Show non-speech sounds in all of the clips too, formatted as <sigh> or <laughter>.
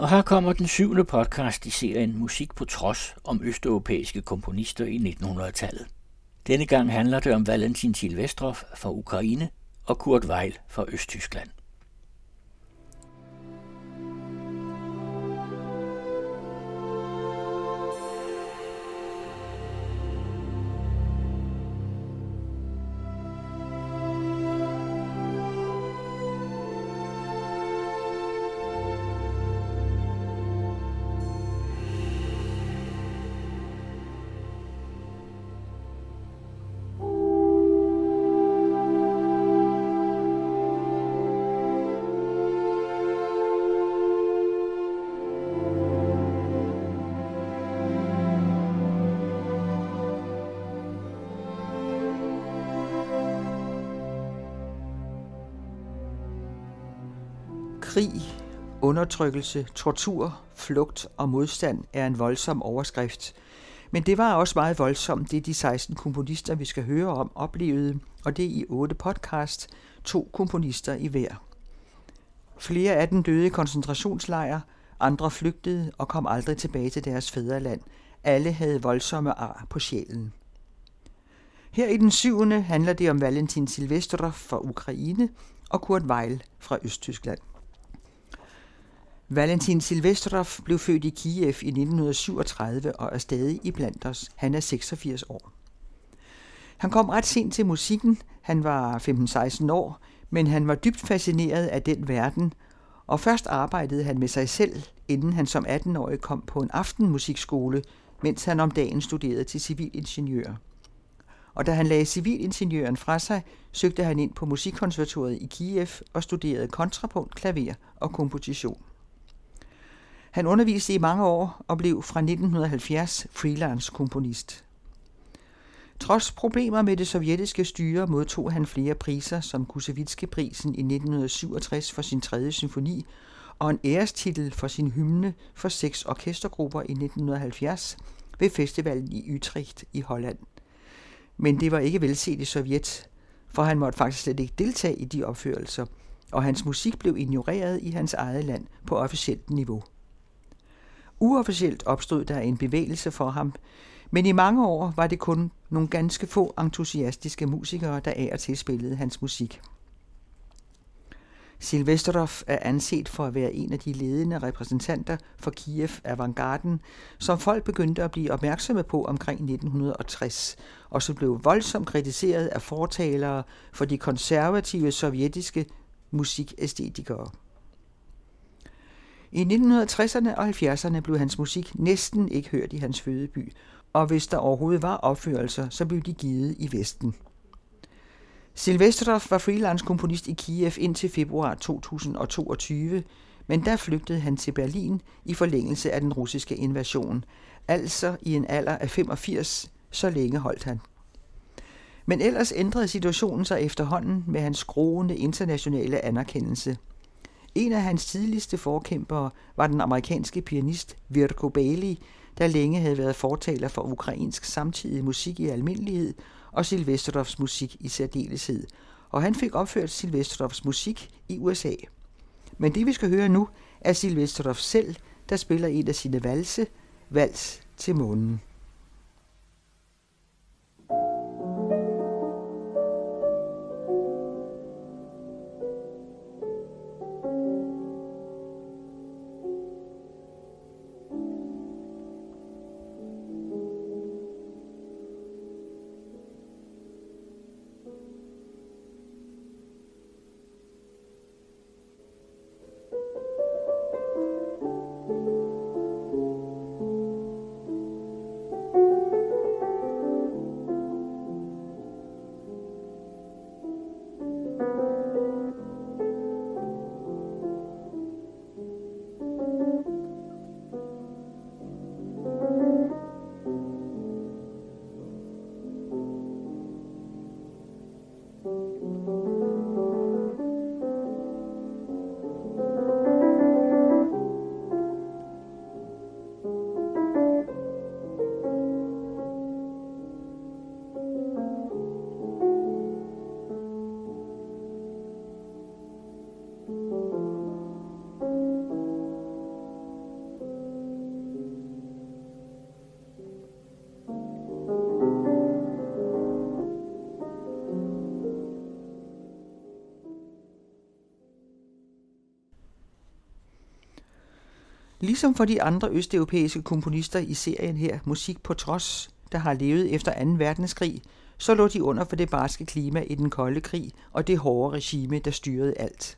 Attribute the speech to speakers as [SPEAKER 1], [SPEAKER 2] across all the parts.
[SPEAKER 1] Og her kommer den syvende podcast i serien Musik på trods om østeuropæiske komponister i 1900-tallet. Denne gang handler det om Valentin Silvestrov fra Ukraine og Kurt Weill fra Østtyskland.
[SPEAKER 2] Krig, undertrykkelse, tortur, flugt og modstand er en voldsom overskrift. Men det var også meget voldsomt, det de 16 komponister, vi skal høre om, oplevede, og det i otte podcast, to komponister i hver. Flere af dem døde i koncentrationslejre, andre flygtede og kom aldrig tilbage til deres fædreland. Alle havde voldsomme ar på sjælen. Her i den syvende handler det om Valentin Silvestrov fra Ukraine og Kurt Weill fra Østtyskland. Valentin Silvestrov blev født i Kiev i 1937 og er stadig i blandt os. Han er 86 år. Han kom ret sent til musikken. Han var 15-16 år, men han var dybt fascineret af den verden, og først arbejdede han med sig selv, inden han som 18-årig kom på en aftenmusikskole, mens han om dagen studerede til civilingeniør. Og da han lagde civilingeniøren fra sig, søgte han ind på Musikkonservatoriet i Kiev og studerede kontrapunkt, klaver og komposition. Han underviste i mange år og blev fra 1970 freelance komponist. Trods problemer med det sovjetiske styre modtog han flere priser som Kusevitske-prisen i 1967 for sin tredje symfoni og en ærestitel for sin hymne for seks orkestergrupper i 1970 ved festivalen i Utrecht i Holland. Men det var ikke velset i Sovjet, for han måtte faktisk slet ikke deltage i de opførelser, og hans musik blev ignoreret i hans eget land på officielt niveau. Uofficielt opstod der en bevægelse for ham, men i mange år var det kun nogle ganske få entusiastiske musikere, der af og til spillede hans musik. Silvestrov er anset for at være en af de ledende repræsentanter for Kiev avantgarden, som folk begyndte at blive opmærksomme på omkring 1960, og som blev voldsomt kritiseret af fortalere for de konservative sovjetiske musikæstetikere. I 1960'erne og 70'erne blev hans musik næsten ikke hørt i hans fødeby, og hvis der overhovedet var opførelser, så blev de givet i Vesten. Silvestrov var freelance komponist i Kiev indtil februar 2022, men der flygtede han til Berlin i forlængelse af den russiske invasion, altså i en alder af 85, så længe holdt han. Men ellers ændrede situationen sig efterhånden med hans groende internationale anerkendelse – en af hans tidligste forkæmpere var den amerikanske pianist Virko Bailey, der længe havde været fortaler for ukrainsk samtidig musik i almindelighed og Silvestrovs musik i særdeleshed, og han fik opført Silvestrovs musik i USA. Men det vi skal høre nu er Silvestrov selv, der spiller en af sine valse, Vals til månen. Ligesom for de andre østeuropæiske komponister i serien her, Musik på trods, der har levet efter 2. verdenskrig, så lå de under for det barske klima i den kolde krig og det hårde regime, der styrede alt.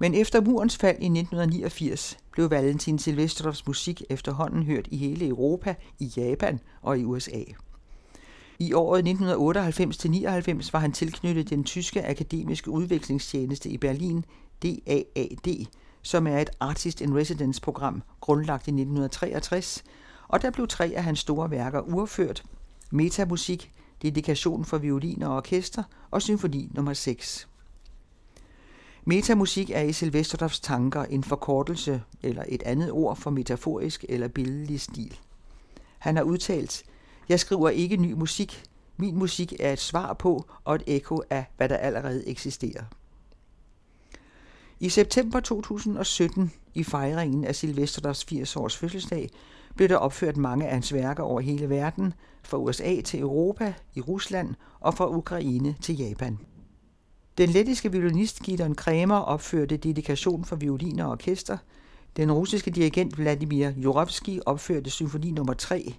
[SPEAKER 2] Men efter murens fald i 1989 blev Valentin Silvestrovs musik efterhånden hørt i hele Europa, i Japan og i USA. I året 1998-99 var han tilknyttet den tyske akademiske udvekslingstjeneste i Berlin, DAAD, som er et Artist in Residence program grundlagt i 1963, og der blev tre af hans store værker urført, Metamusik, Dedikation for violin og orkester og Symfoni nummer 6. Metamusik er i Silvestrovs tanker en forkortelse eller et andet ord for metaforisk eller billedlig stil. Han har udtalt, jeg skriver ikke ny musik, min musik er et svar på og et ekko af, hvad der allerede eksisterer. I september 2017, i fejringen af Silvesters 80 års fødselsdag, blev der opført mange af hans værker over hele verden, fra USA til Europa, i Rusland og fra Ukraine til Japan. Den lettiske violinist Gideon Kremer opførte dedikation for violin og orkester. Den russiske dirigent Vladimir Jurovski opførte symfoni nummer 3.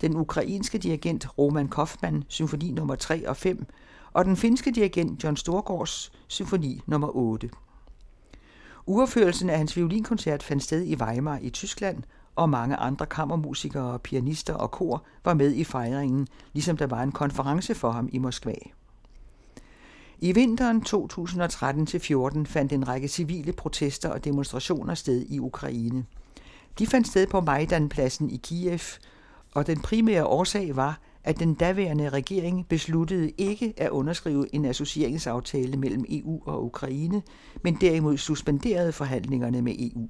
[SPEAKER 2] Den ukrainske dirigent Roman Kaufmann symfoni nummer 3 og 5. Og den finske dirigent John Storgårds symfoni nummer 8. Uopførelsen af hans violinkoncert fandt sted i Weimar i Tyskland, og mange andre kammermusikere, pianister og kor var med i fejringen, ligesom der var en konference for ham i Moskva. I vinteren 2013-14 fandt en række civile protester og demonstrationer sted i Ukraine. De fandt sted på Majdanpladsen i Kiev, og den primære årsag var, at den daværende regering besluttede ikke at underskrive en associeringsaftale mellem EU og Ukraine, men derimod suspenderede forhandlingerne med EU.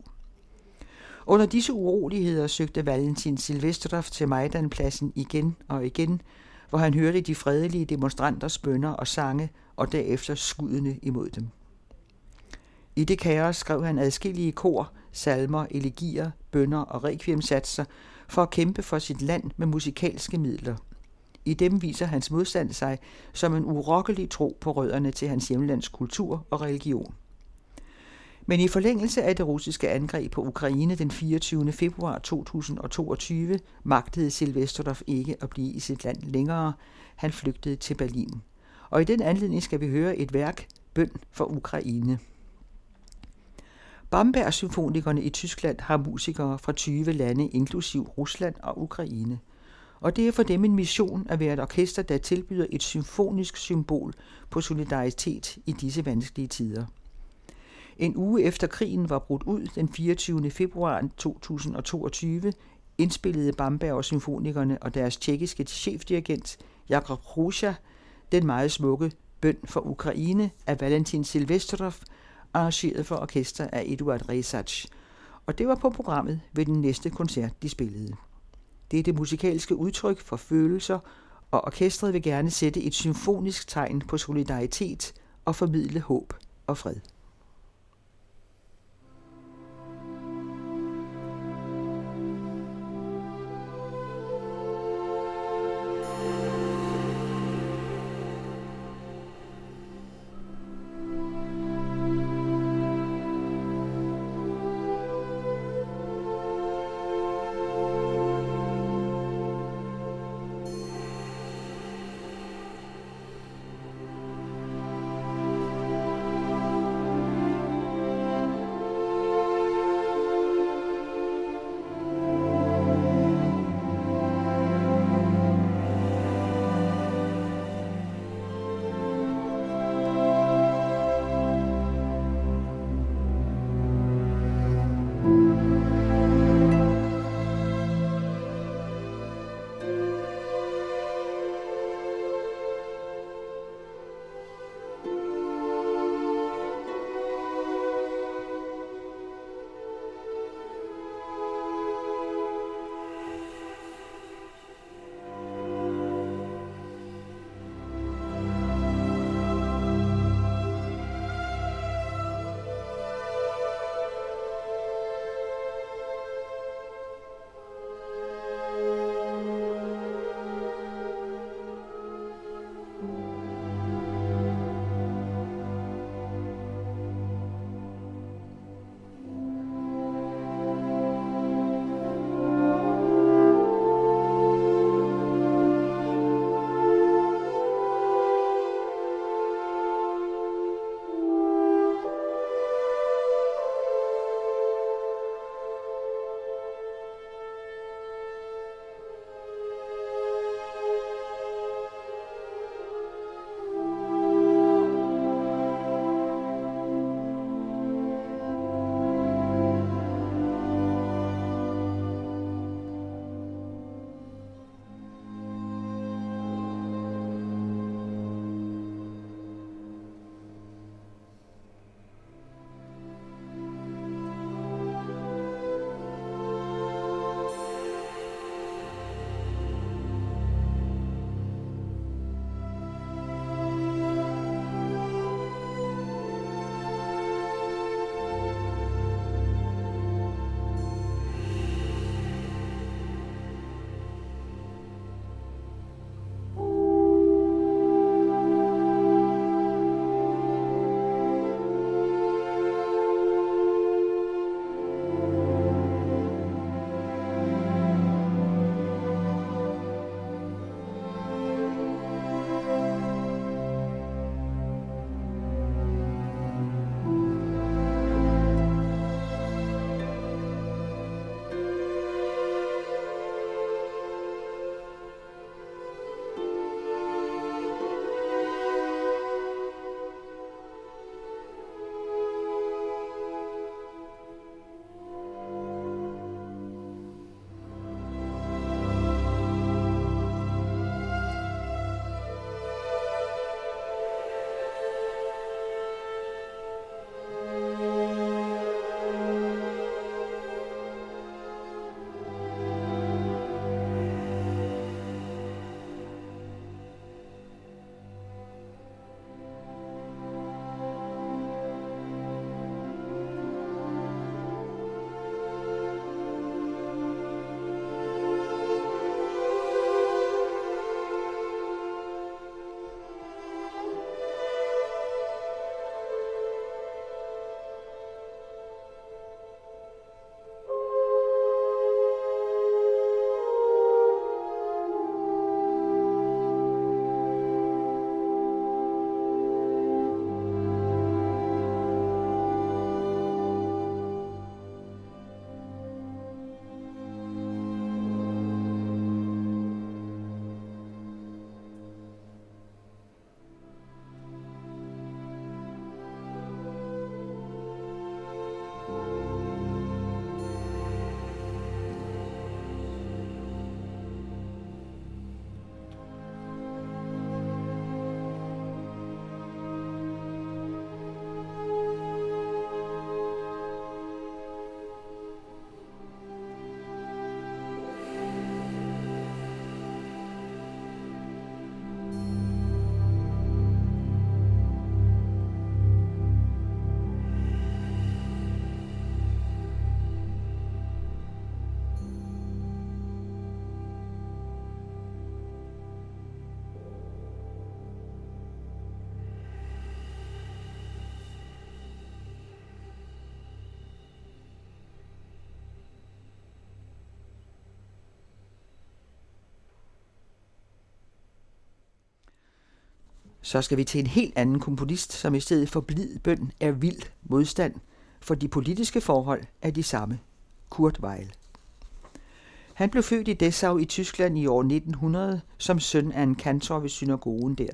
[SPEAKER 2] Under disse uroligheder søgte Valentin Silvestrov til Majdanpladsen igen og igen, hvor han hørte de fredelige demonstranters bønder og sange, og derefter skuddene imod dem. I det kaos skrev han adskillige kor, salmer, elegier, bønder og requiemsatser for at kæmpe for sit land med musikalske midler. I dem viser hans modstand sig som en urokkelig tro på rødderne til hans hjemlands kultur og religion. Men i forlængelse af det russiske angreb på Ukraine den 24. februar 2022 magtede Silvestrov ikke at blive i sit land længere. Han flygtede til Berlin. Og i den anledning skal vi høre et værk, Bøn for Ukraine. Bamberg-symfonikerne i Tyskland har musikere fra 20 lande, inklusiv Rusland og Ukraine. Og det er for dem en mission at være et orkester, der tilbyder et symfonisk symbol på solidaritet i disse vanskelige tider. En uge efter krigen var brudt ud den 24. februar 2022, indspillede Bamberg symfonikerne og deres tjekkiske chefdirigent Jakob Hrusha den meget smukke Bøn for Ukraine af Valentin Silvestrov, arrangeret for orkester af Eduard Resac. Og det var på programmet ved den næste koncert, de spillede. Det er det musikalske udtryk for følelser, og orkestret vil gerne sætte et symfonisk tegn på solidaritet og formidle håb og fred. Så skal vi til en helt anden komponist, som i stedet for blid bøn er vild modstand, for de politiske forhold er de samme. Kurt Weill. Han blev født i Dessau i Tyskland i år 1900 som søn af en kantor ved synagogen der.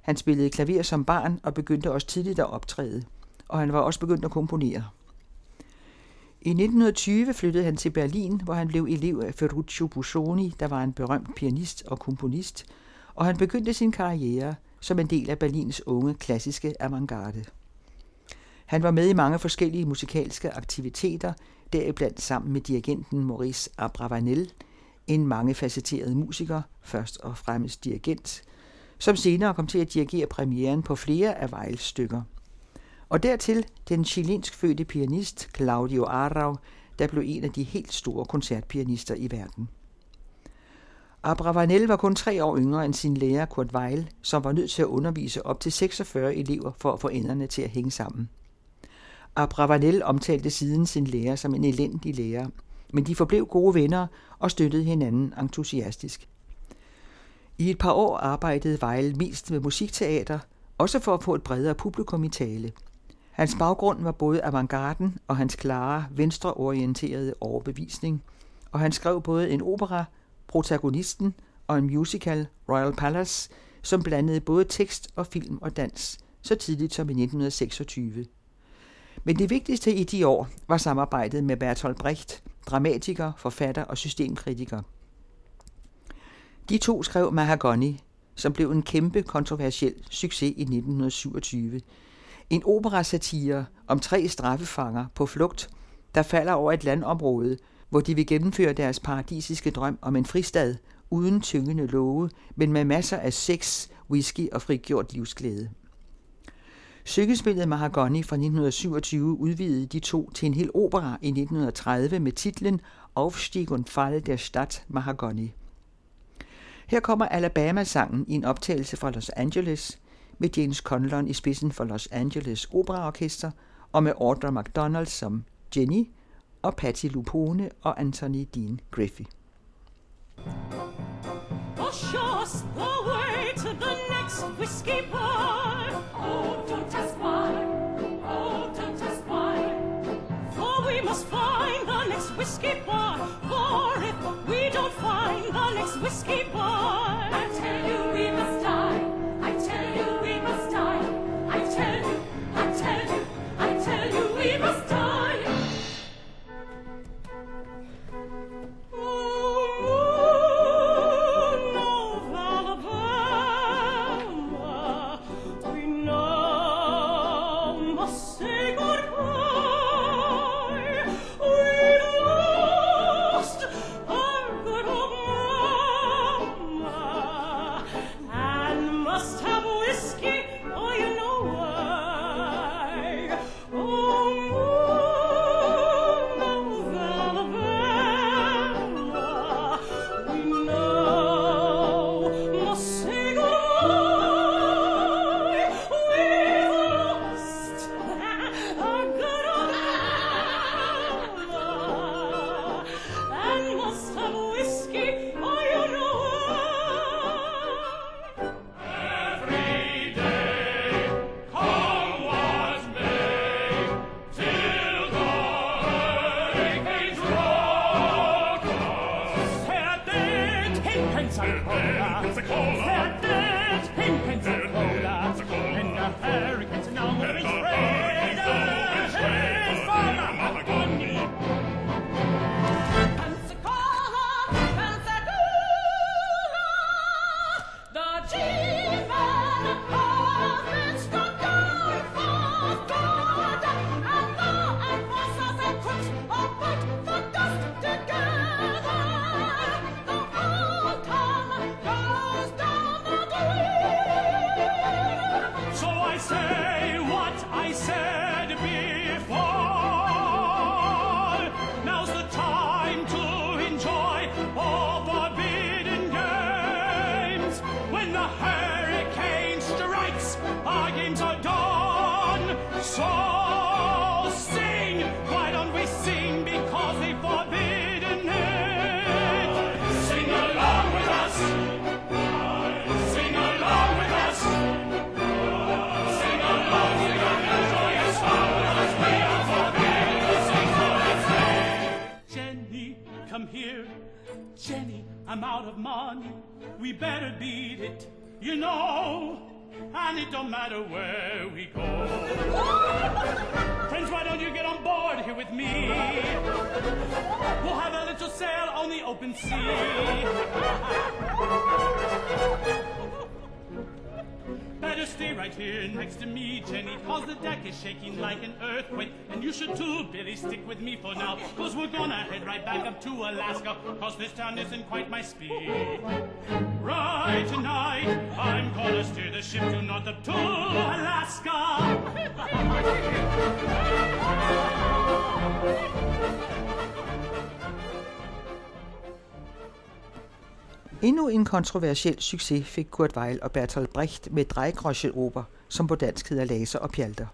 [SPEAKER 2] Han spillede klaver som barn og begyndte også tidligt at optræde, og han var også begyndt at komponere. I 1920 flyttede han til Berlin, hvor han blev elev af Ferruccio Busoni, der var en berømt pianist og komponist, og han begyndte sin karriere som en del af Berlins unge klassiske avantgarde. Han var med i mange forskellige musikalske aktiviteter, deriblandt sammen med dirigenten Maurice Abravanel, en mangefacetteret musiker, først og fremmest dirigent, som senere kom til at dirigere premieren på flere af Weils stykker. Og dertil den chilensk fødte pianist Claudio Arau, der blev en af de helt store koncertpianister i verden. Abravanel var kun tre år yngre end sin lærer Kurt Weill, som var nødt til at undervise op til 46 elever for at få enderne til at hænge sammen. Abravanel omtalte siden sin lærer som en elendig lærer, men de forblev gode venner og støttede hinanden entusiastisk. I et par år arbejdede Weil mest med musikteater, også for at få et bredere publikum i tale. Hans baggrund var både avantgarden og hans klare, venstreorienterede overbevisning, og han skrev både en opera, Protagonisten og en musical, Royal Palace, som blandede både tekst og film og dans, så tidligt som i 1926. Men det vigtigste i de år var samarbejdet med Bertolt Brecht, dramatiker, forfatter og systemkritiker. De to skrev Mahagoni, som blev en kæmpe kontroversiel succes i 1927. En operasatire om tre straffefanger på flugt, der falder over et landområde, hvor de vil gennemføre deres paradisiske drøm om en fristad uden tyngende love, men med masser af sex, whisky og frigjort livsglæde. Sykkespillet Mahagoni fra 1927 udvidede de to til en hel opera i 1930 med titlen Aufstieg und Fall der Stadt Mahagoni. Her kommer Alabama-sangen i en optagelse fra Los Angeles med James Conlon i spidsen for Los Angeles Operaorkester og med Audra McDonald som Jenny og Patti Lupone og Anthony Dean Griffey. Oh, show us the way to the next whiskey bar. Oh. Oh, whiskey bar. For if we don't find the next whiskey bar, We
[SPEAKER 3] better beat it, you know. And it don't matter where we go. <laughs> Friends, why don't you get on board here with me? We'll have a little sail on the open sea. <laughs> Better stay right here next to me, Jenny, cause the deck is shaking like an earthquake. And you should too, Billy, stick with me for now, cause we're gonna head right back up to Alaska, cause this town isn't quite my speed. Right tonight, I'm gonna steer the ship to north up to Alaska. <laughs>
[SPEAKER 2] Endnu en kontroversiel succes fik Kurt Weill og Bertolt Brecht med Dreigroschenoper, som på dansk hedder Laser og Pjalter.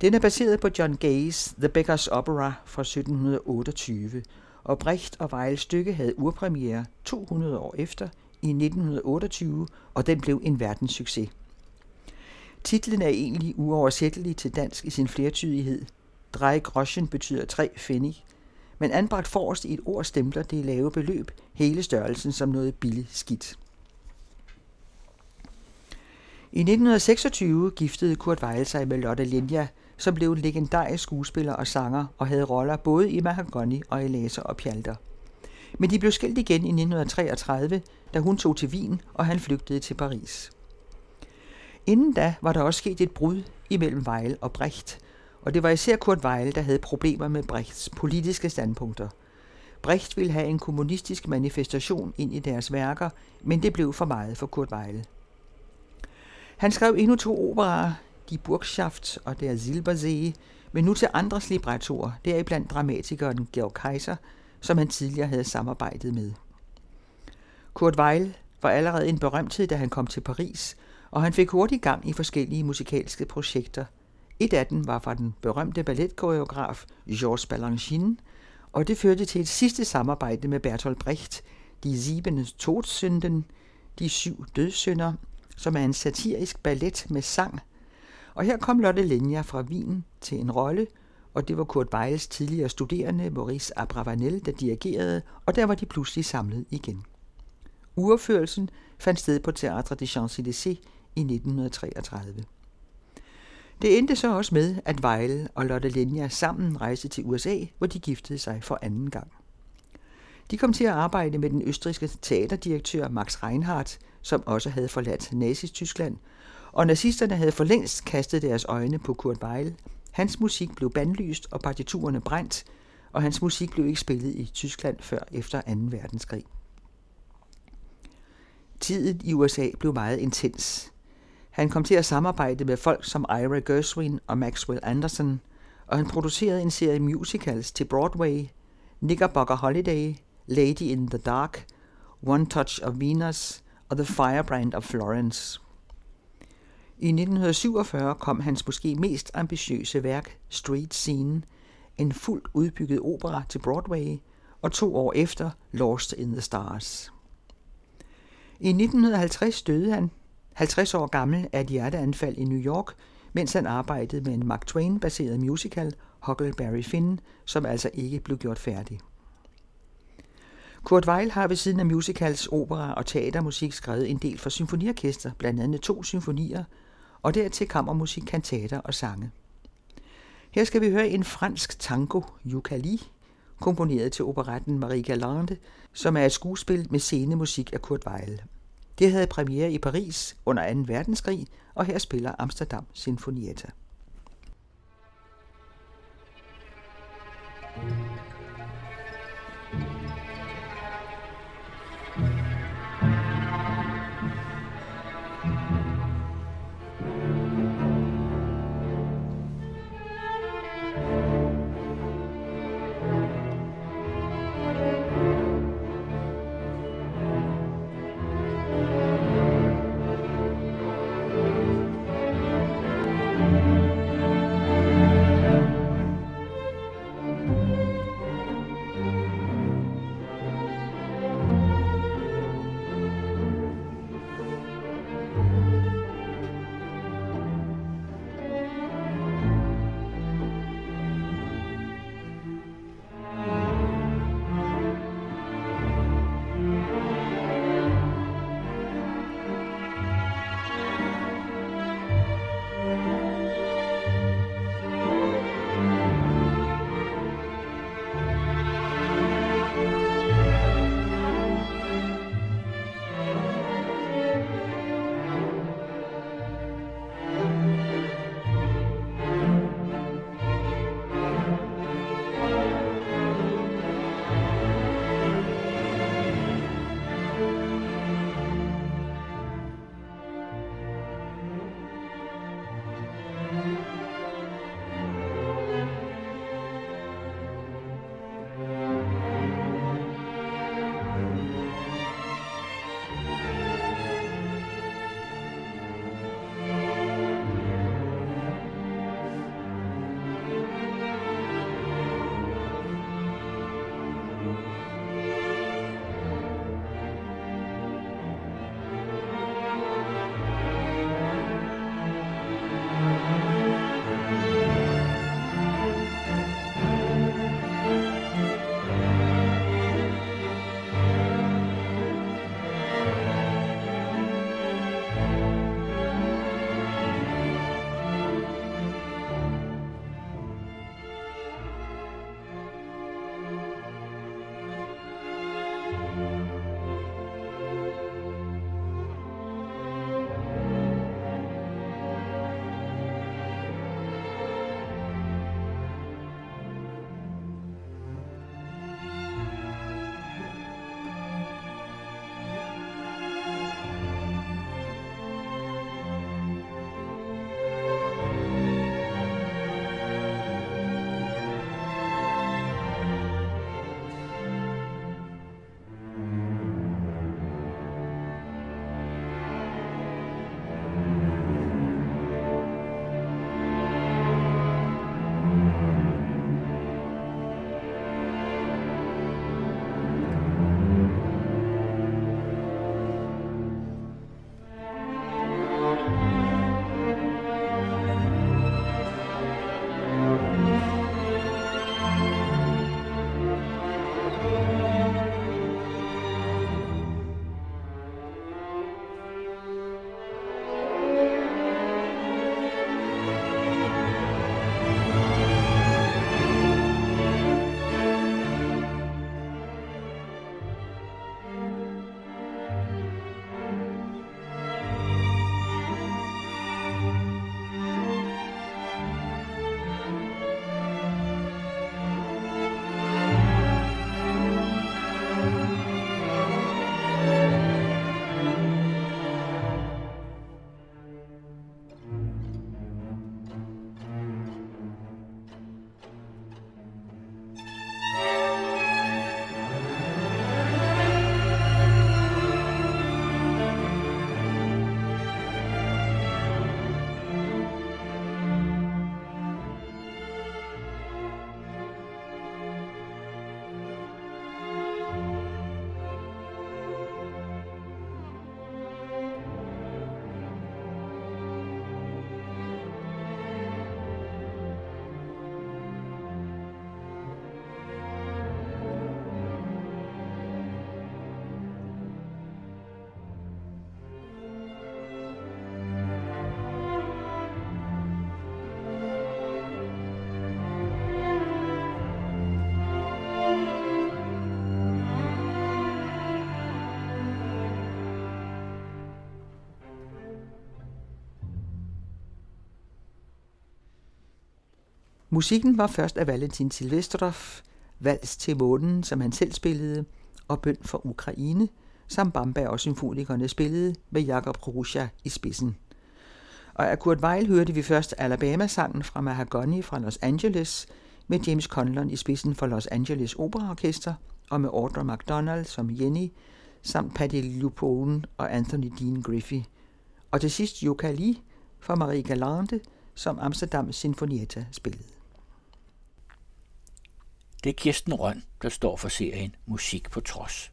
[SPEAKER 2] Den er baseret på John Gays The Beggar's Opera fra 1728, og Brecht og Weils stykke havde urpremiere 200 år efter i 1928, og den blev en verdenssucces. Titlen er egentlig uoversættelig til dansk i sin flertydighed. Drej Groschen betyder tre pfennig, men anbragt forrest i et ord stempler det lave beløb hele størrelsen som noget billigt skidt. I 1926 giftede Kurt Weill sig med Lotte Linja, som blev en legendarisk skuespiller og sanger og havde roller både i Mahagoni og i Læser og Pjalter. Men de blev skilt igen i 1933, da hun tog til Wien, og han flygtede til Paris. Inden da var der også sket et brud imellem Weil og Brecht, og det var især Kurt Weill, der havde problemer med Brechts politiske standpunkter. Brecht ville have en kommunistisk manifestation ind i deres værker, men det blev for meget for Kurt Weill. Han skrev endnu to operaer, Die Burgschaft og Der Silbersee, men nu til andres librettoer, deriblandt dramatikeren Georg Kaiser, som han tidligere havde samarbejdet med. Kurt Weill var allerede en berømthed, da han kom til Paris, og han fik hurtigt gang i forskellige musikalske projekter – et af dem var fra den berømte balletkoreograf Georges Balanchine, og det førte til et sidste samarbejde med Bertolt Brecht, De Siebene Todsünden, De Syv Dødssynder, som er en satirisk ballet med sang. Og her kom Lotte Lenja fra Wien til en rolle, og det var Kurt Weils tidligere studerende Maurice Abravanel, der dirigerede, og der var de pludselig samlet igen. Ureførelsen fandt sted på Théâtre de Champs-Élysées i 1933. Det endte så også med, at Vejle og Lotte Linja sammen rejste til USA, hvor de giftede sig for anden gang. De kom til at arbejde med den østrigske teaterdirektør Max Reinhardt, som også havde forladt Nazi-Tyskland, og nazisterne havde for længst kastet deres øjne på Kurt Weill. Hans musik blev bandlyst og partiturerne brændt, og hans musik blev ikke spillet i Tyskland før efter 2. verdenskrig. Tiden i USA blev meget intens. Han kom til at samarbejde med folk som Ira Gershwin og Maxwell Anderson, og han producerede en serie musicals til Broadway, Knickerbocker Holiday, Lady in the Dark, One Touch of Venus og The Firebrand of Florence. I 1947 kom hans måske mest ambitiøse værk, Street Scene, en fuldt udbygget opera til Broadway, og to år efter Lost in the Stars. I 1950 døde han 50 år gammel af et hjerteanfald i New York, mens han arbejdede med en Mark Twain-baseret musical, Huckleberry Finn, som altså ikke blev gjort færdig. Kurt Weill har ved siden af musicals, opera og teatermusik skrevet en del for symfoniorkester, blandt andet to symfonier, og dertil kammermusik, kantater og sange. Her skal vi høre en fransk tango, Yukali, komponeret til operetten Marie Galante, som er et skuespil med scenemusik af Kurt Weill. Det havde premiere i Paris under 2. verdenskrig, og her spiller Amsterdam Sinfonietta.
[SPEAKER 4] thank you
[SPEAKER 2] Musikken var først af Valentin Silvestrov, Vals til månen, som han selv spillede, og Bøn for Ukraine, som Bamberg og symfonikerne spillede med Jakob Rusja i spidsen. Og af Kurt Weill hørte vi først Alabama-sangen fra Mahagoni fra Los Angeles, med James Conlon i spidsen for Los Angeles Operaorkester, og med Audra McDonald som Jenny, samt Patti Lupone og Anthony Dean Griffey. Og til sidst Joka Lee fra Marie Galante, som Amsterdam Sinfonietta spillede.
[SPEAKER 1] Det er Kirsten Røn, der står for serien Musik på Trods.